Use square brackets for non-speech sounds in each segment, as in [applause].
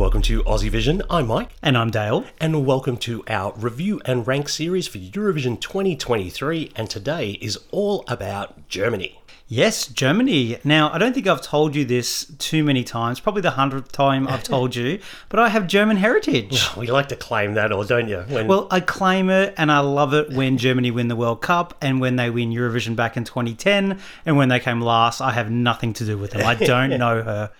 Welcome to Aussievision. I'm Mike. And I'm Dale. And welcome to our review and rank series for Eurovision 2023. And today is all about Germany. Yes, Germany. Now, I don't think I've told you this too many times, probably the hundredth time I've [laughs] told you, but I have German heritage. Oh, we like to claim that, or don't you? When... Well, I claim it and I love it when Germany win the World Cup and when they win Eurovision back in 2010 and when they came last. I have nothing to do with them. I don't [laughs] know her.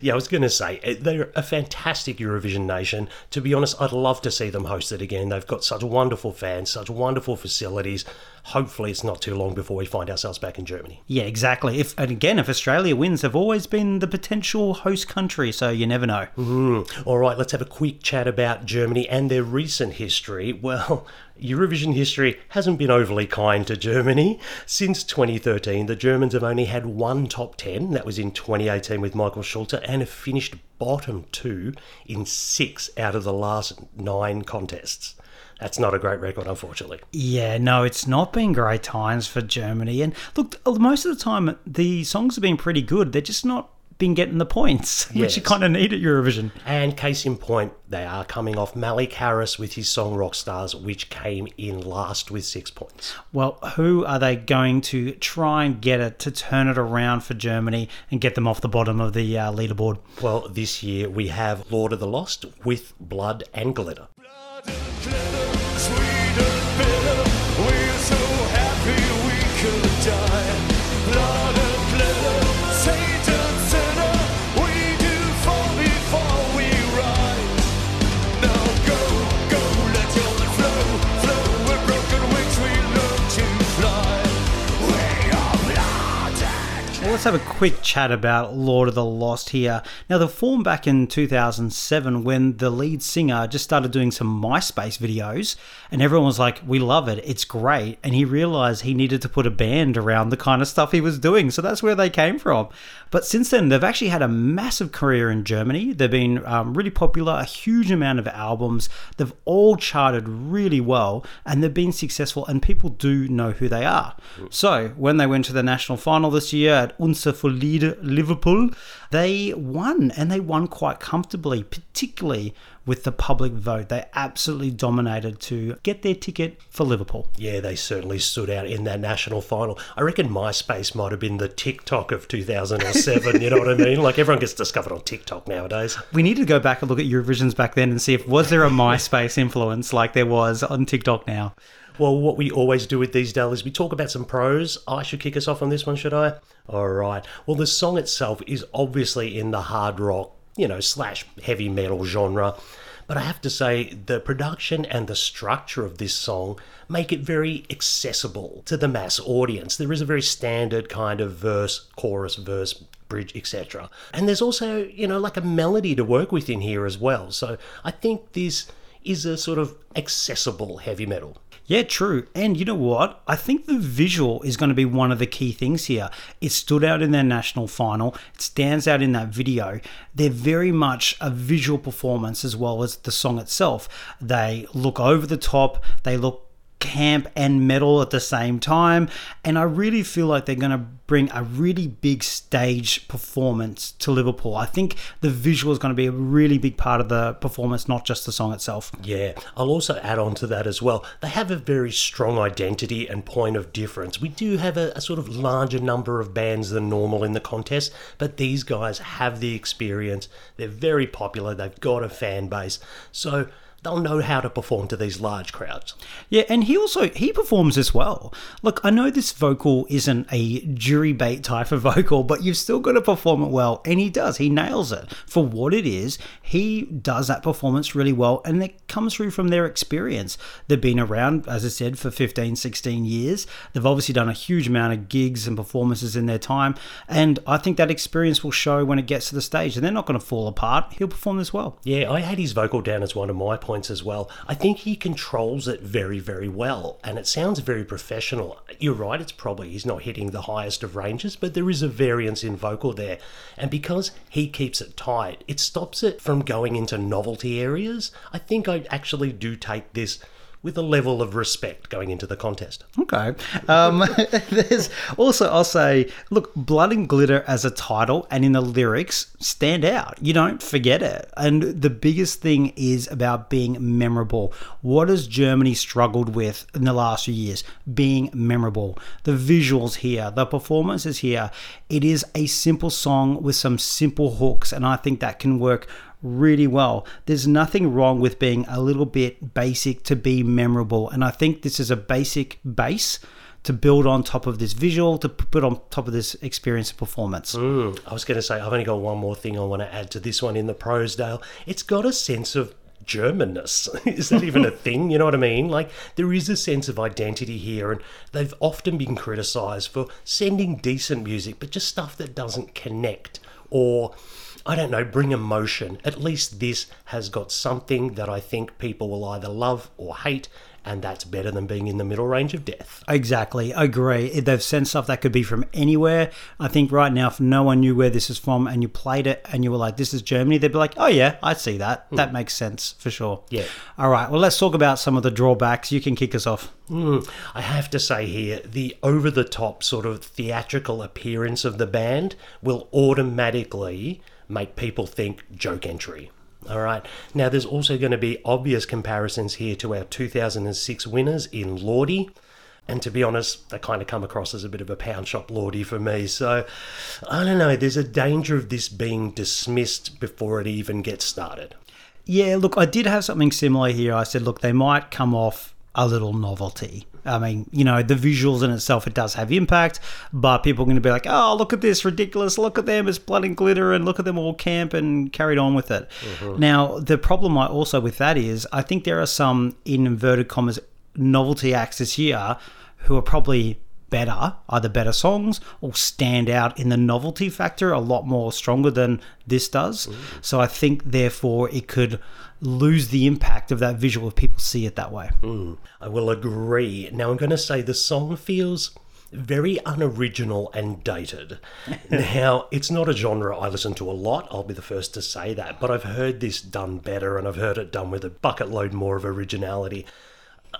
Yeah, I was going to say, eh, they're a fantastic Eurovision nation. To be honest, I'd love to see them host it again. They've got such wonderful fans, such wonderful facilities. Hopefully, it's not too long before we find ourselves back in Germany. Yeah, exactly. If And again, if Australia wins, they've always been the potential host country, so you never know. Mm. All right, let's have a quick chat about Germany and their recent history. Well, Eurovision history hasn't been overly kind to Germany. Since 2013, the Germans have only had one top 10, that was in 2018 with Michael Schulte, and have finished bottom two in six out of the last nine contests. That's not a great record, unfortunately. Yeah, no, it's not been great times for Germany. And look, most of the time, the songs have been pretty good. They're just not been getting the points, yes. [laughs] which you kind of need at Eurovision. And case in point, they are coming off Malik Harris with his song Rock Stars, which came in last with six points. Well, who are they going to try and get it to turn it around for Germany and get them off the bottom of the uh, leaderboard? Well, this year we have Lord of the Lost with Blood and Glitter. Blood and glitter let's have a quick chat about Lord of the Lost here. Now, the form back in 2007 when the lead singer just started doing some MySpace videos, and everyone was like, We love it, it's great. And he realized he needed to put a band around the kind of stuff he was doing. So that's where they came from. But since then, they've actually had a massive career in Germany. They've been um, really popular, a huge amount of albums. They've all charted really well, and they've been successful, and people do know who they are. So when they went to the national final this year at Unser Lied Liverpool, they won, and they won quite comfortably, particularly with the public vote. They absolutely dominated to get their ticket for Liverpool. Yeah, they certainly stood out in that national final. I reckon MySpace might have been the TikTok of 2007, you know what I mean? Like everyone gets discovered on TikTok nowadays. We need to go back and look at Eurovisions back then and see if was there a MySpace influence like there was on TikTok now. Well, what we always do with these, Dale, is we talk about some pros. I should kick us off on this one, should I? All right. Well, the song itself is obviously in the hard rock, you know, slash heavy metal genre. But I have to say, the production and the structure of this song make it very accessible to the mass audience. There is a very standard kind of verse, chorus, verse, bridge, etc. And there's also, you know, like a melody to work with in here as well. So I think this is a sort of accessible heavy metal. Yeah, true. And you know what? I think the visual is going to be one of the key things here. It stood out in their national final, it stands out in that video. They're very much a visual performance as well as the song itself. They look over the top, they look camp and metal at the same time. And I really feel like they're going to bring a really big stage performance to Liverpool. I think the visual is going to be a really big part of the performance, not just the song itself. Yeah, I'll also add on to that as well. They have a very strong identity and point of difference. We do have a, a sort of larger number of bands than normal in the contest, but these guys have the experience. They're very popular, they've got a fan base. So, they'll know how to perform to these large crowds. Yeah, and he also he performs as well. Look, I know this vocal isn't a jury bait type of [laughs] vocal, but you've still got to perform it well, and he does. He nails it for what it is. He does that performance really well, and it comes through from their experience. They've been around, as I said, for 15, 16 years. They've obviously done a huge amount of gigs and performances in their time, and I think that experience will show when it gets to the stage, and they're not going to fall apart. He'll perform this well. Yeah, I had his vocal down as one of my points as well. I think he controls it very, very well, and it sounds very professional. You're right, it's probably he's not hitting the highest of ranges, but there is a variance in vocal there. And because he keeps it tight, it stops it from going into novelty areas. I think I actually do take this with a level of respect going into the contest. Okay. Um, [laughs] there's also, I'll say, look, Blood and Glitter as a title and in the lyrics stand out. You don't forget it. And the biggest thing is about being memorable. What has Germany struggled with in the last few years? Being memorable. The visuals here, the performances here. It is a simple song with some simple hooks, and I think that can work really well. There's nothing wrong with being a little bit basic to be memorable. And I think this is a basic base to build on top of this visual, to put on top of this experience and performance. Mm, I was going to say, I've only got one more thing I want to add to this one in the Dale. It's got a sense of Germanness. [laughs] is that even a [laughs] thing? You know what I mean? Like, there is a sense of identity here, and they've often been criticised for sending decent music, but just stuff that doesn't connect or I don't know, bring emotion. At least this has got something that I think people will either love or hate, and that's better than being in the middle range of death. Exactly, I agree. They've sent stuff that could be from anywhere. I think right now, if no one knew where this is from and you played it and you were like, "This is Germany," they'd be like, "Oh yeah, I see that. Mm. That makes sense for sure." Yeah. All right. Well, let's talk about some of the drawbacks. You can kick us off. Mm, I have to say here, the over-the-top sort of theatrical appearance of the band will automatically make people think joke entry. All right. Now, there's also going to be obvious comparisons here to our 2006 winners in Lordi. And to be honest, they kind of come across as a bit of a pound shop Lordi for me. So I don't know. There's a danger of this being dismissed before it even gets started. Yeah, look, I did have something similar here. I said, look, they might come off a little novelty. I mean, you know, the visuals in itself, it does have impact, but people are going to be like, oh, look at this, ridiculous. Look at them, it's blood and glitter, and look at them all camp and carried on with it. Mm-hmm. Now, the problem I also with that is, I think there are some, in inverted commas, novelty acts this year who are probably better, either better songs or stand out in the novelty factor a lot more stronger than this does. Mm. So I think, therefore, it could lose the impact of that visual if people see it that way. Mm, I will agree. Now, I'm going to say the song feels very unoriginal and dated. [laughs] now, it's not a genre I listen to a lot, I'll be the first to say that, but I've heard this done better and I've heard it done with a bucket load more of originality.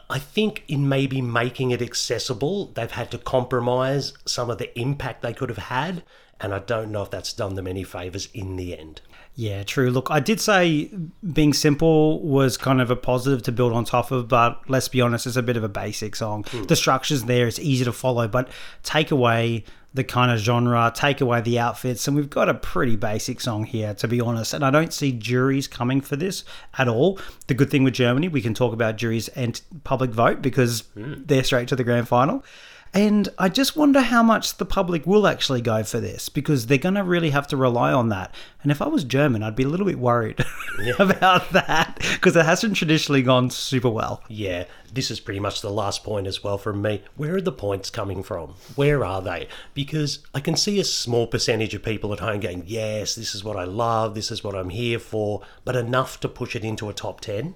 I think in maybe making it accessible, they've had to compromise some of the impact they could have had, and I don't know if that's done them any favours in the end. Yeah, true. Look, I did say being simple was kind of a positive to build on top of, but let's be honest, it's a bit of a basic song. Mm. The structure's there, it's easy to follow, but take away the kind of genre, take away the outfits, and we've got a pretty basic song here, to be honest. And I don't see juries coming for this at all. The good thing with Germany, we can talk about juries and public vote because mm. they're straight to the grand final. And I just wonder how much the public will actually go for this because they're going to really have to rely on that. And if I was German, I'd be a little bit worried [laughs] yeah. about that because it hasn't traditionally gone super well. Yeah, this is pretty much the last point as well from me. Where are the points coming from? Where are they? Because I can see a small percentage of people at home going, yes, this is what I love, this is what I'm here for, but enough to push it into a top 10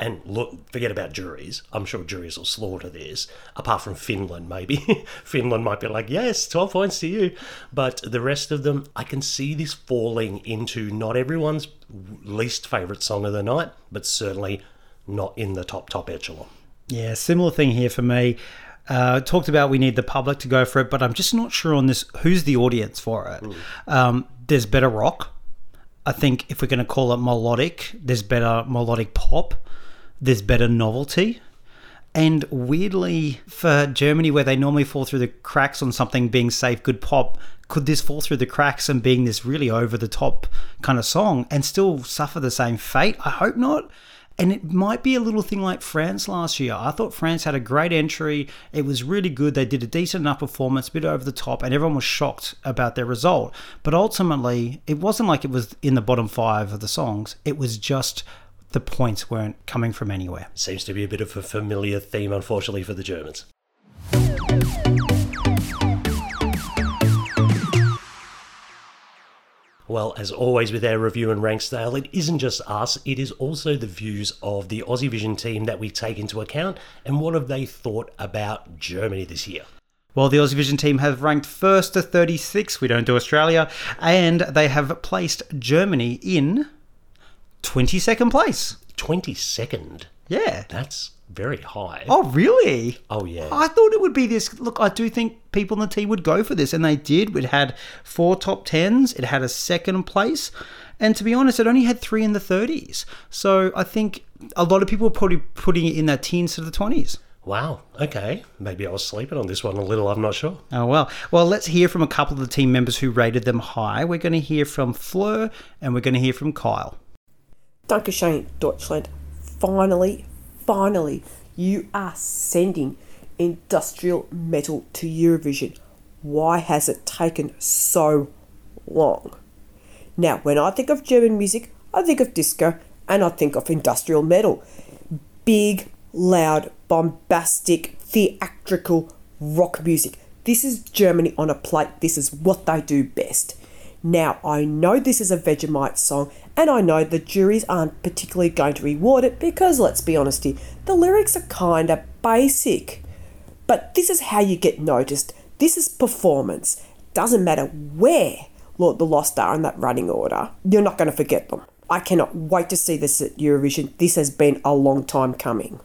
and look, forget about juries. I'm sure juries will slaughter this, apart from Finland, maybe. [laughs] Finland might be like, yes, 12 points to you. But the rest of them, I can see this falling into not everyone's least favourite song of the night, but certainly not in the top, top echelon. Yeah, similar thing here for me. Uh, talked about we need the public to go for it, but I'm just not sure on this who's the audience for it. Mm. Um, there's better rock. I think if we're going to call it melodic, there's better melodic pop there's better novelty. And weirdly, for Germany, where they normally fall through the cracks on something being safe, good pop, could this fall through the cracks and being this really over the top kind of song and still suffer the same fate? I hope not. And it might be a little thing like France last year. I thought France had a great entry. It was really good. They did a decent enough performance, a bit over the top, and everyone was shocked about their result. But ultimately, it wasn't like it was in the bottom five of the songs. It was just the points weren't coming from anywhere. Seems to be a bit of a familiar theme, unfortunately, for the Germans. Well, as always with our review and rank style, it isn't just us, it is also the views of the Aussievision team that we take into account and what have they thought about Germany this year. Well, the Aussievision team have ranked first to 36, we don't do Australia, and they have placed Germany in 22nd place. 22nd? Yeah. That's very high. Oh, really? Oh, yeah. I thought it would be this. Look, I do think people in the team would go for this, and they did. It had four top tens, it had a second place, and to be honest, it only had three in the 30s. So I think a lot of people are probably putting it in that teens to the 20s. Wow. Okay. Maybe I was sleeping on this one a little. I'm not sure. Oh, well. Well, let's hear from a couple of the team members who rated them high. We're going to hear from Fleur and we're going to hear from Kyle. Dankeschön, Deutschland. Finally, finally, you are sending industrial metal to Eurovision. Why has it taken so long? Now, when I think of German music, I think of disco and I think of industrial metal. Big, loud, bombastic, theatrical rock music. This is Germany on a plate. This is what they do best. Now, I know this is a Vegemite song, and I know the juries aren't particularly going to reward it because, let's be honest the lyrics are kinda basic. But this is how you get noticed. This is performance. Doesn't matter where Lord the Lost are in that running order, you're not going to forget them. I cannot wait to see this at Eurovision. This has been a long time coming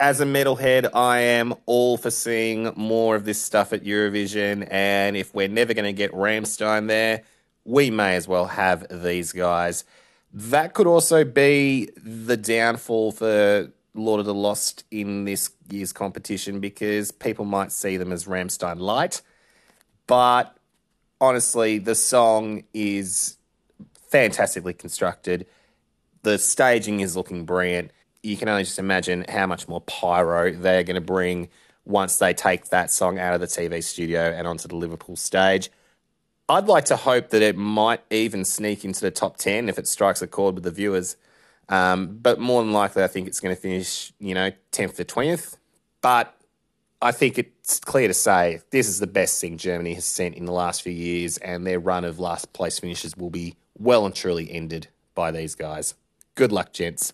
as a metalhead, I am all for seeing more of this stuff at Eurovision. And if we're never going to get Rammstein there, we may as well have these guys. That could also be the downfall for Lord of the Lost in this year's competition because people might see them as Rammstein light. But honestly, the song is fantastically constructed. The staging is looking brilliant you can only just imagine how much more pyro they're going to bring once they take that song out of the TV studio and onto the Liverpool stage. I'd like to hope that it might even sneak into the top 10 if it strikes a chord with the viewers. Um, but more than likely, I think it's going to finish, you know, 10th to 20th. But I think it's clear to say this is the best thing Germany has sent in the last few years, and their run of last place finishes will be well and truly ended by these guys. Good luck, gents.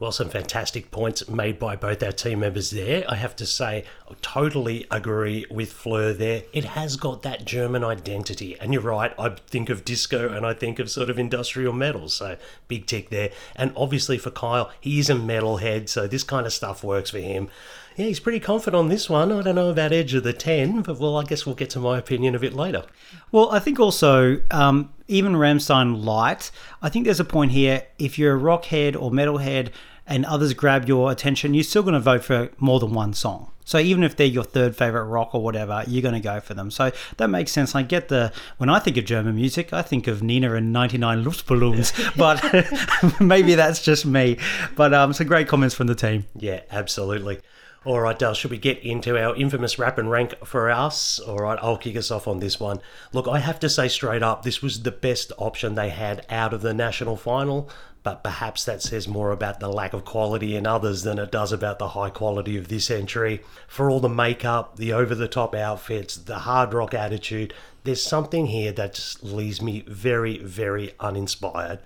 Well, some fantastic points made by both our team members there. I have to say, I totally agree with Fleur there. It has got that German identity. And you're right, I think of disco and I think of sort of industrial metal. So big tick there. And obviously for Kyle, he is a metalhead. So this kind of stuff works for him. Yeah, he's pretty confident on this one. I don't know about Edge of the 10, but well, I guess we'll get to my opinion a bit later. Well, I think also, um, even Rammstein Light, I think there's a point here. If you're a rockhead or metalhead, and others grab your attention, you're still going to vote for more than one song. So even if they're your third favorite rock or whatever, you're going to go for them. So that makes sense. I get the when I think of German music, I think of Nena and 99 Luftballons, [laughs] but [laughs] maybe that's just me. But um, some great comments from the team. Yeah, absolutely. All right, Dale, should we get into our infamous wrap and rank for us? All right, I'll kick us off on this one. Look, I have to say straight up, this was the best option they had out of the national final but perhaps that says more about the lack of quality in others than it does about the high quality of this entry. For all the makeup, the over the top outfits, the hard rock attitude, there's something here that just leaves me very, very uninspired.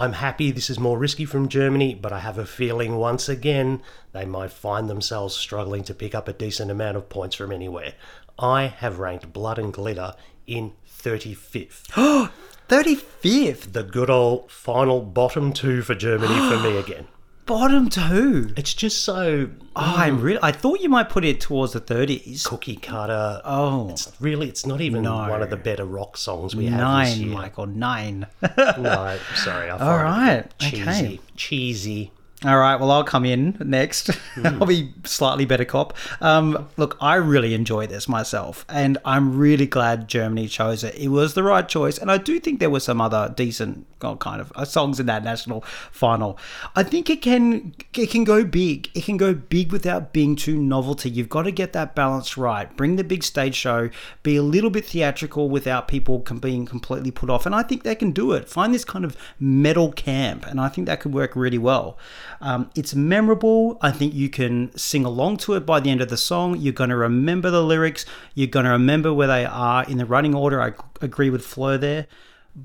I'm happy this is more risky from Germany, but I have a feeling once again they might find themselves struggling to pick up a decent amount of points from anywhere. I have ranked Blood and Glitter in 35th. 35th. [gasps] The good old final bottom two for Germany for me [gasps] again. Bottom two. It's just so. Oh, I'm mm. really. I thought you might put it towards the 30s. Cookie cutter. Oh, it's really. It's not even No. one of the better rock songs we have nine. Michael, nine. [laughs] No, sorry. I All right, cheesy. okay. Cheesy. All right, well, I'll come in next. [laughs] I'll be slightly better cop. Um, look, I really enjoy this myself, and I'm really glad Germany chose it. It was the right choice, and I do think there were some other decent well, kind of uh, songs in that national final. I think it can it can go big. It can go big without being too novelty. You've got to get that balance right. Bring the big stage show. Be a little bit theatrical without people com- being completely put off, and I think they can do it. Find this kind of metal camp, and I think that could work really well. Um, it's memorable. I think you can sing along to it by the end of the song. You're going to remember the lyrics. You're going to remember where they are in the running order. I agree with Flo there.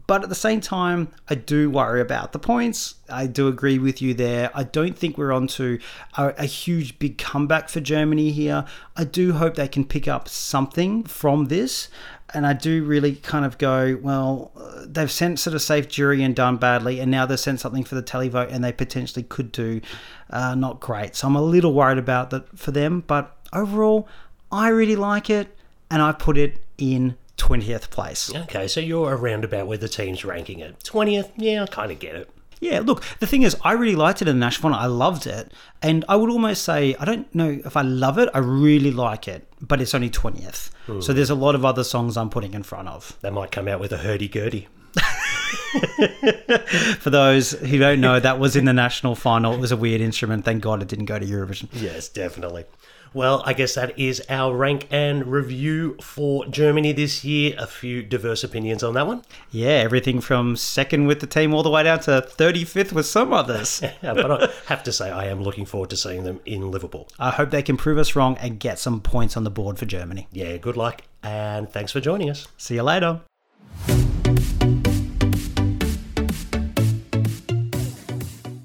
But at the same time, I do worry about the points. I do agree with you there. I don't think we're on to a, a huge big comeback for Germany here. I do hope they can pick up something from this. And I do really kind of go, well, uh, they've sent sort of safe jury and done badly, and now they've sent something for the televote, and they potentially could do uh, not great. So I'm a little worried about that for them, but overall, I really like it, and I put it in 20th place. Okay, so you're around about where the team's ranking it. 20th, yeah, I kind of get it. Yeah, look, the thing is, I really liked it in the National Final. I loved it. And I would almost say, I don't know if I love it, I really like it, but it's only 20th. So hmm. there's a lot of other songs I'm putting in front of. They might come out with a hurdy-gurdy. [laughs] For those who don't know, that was in the National Final. It was a weird instrument. Thank God it didn't go to Eurovision. Yes, definitely. Well, I guess that is our rank and review for Germany this year. A few diverse opinions on that one. Yeah, everything from second with the team all the way down to 35th with some others. Yeah, [laughs] but I have to say, I am looking forward to seeing them in Liverpool. I hope they can prove us wrong and get some points on the board for Germany. Yeah, good luck, and thanks for joining us. See you later.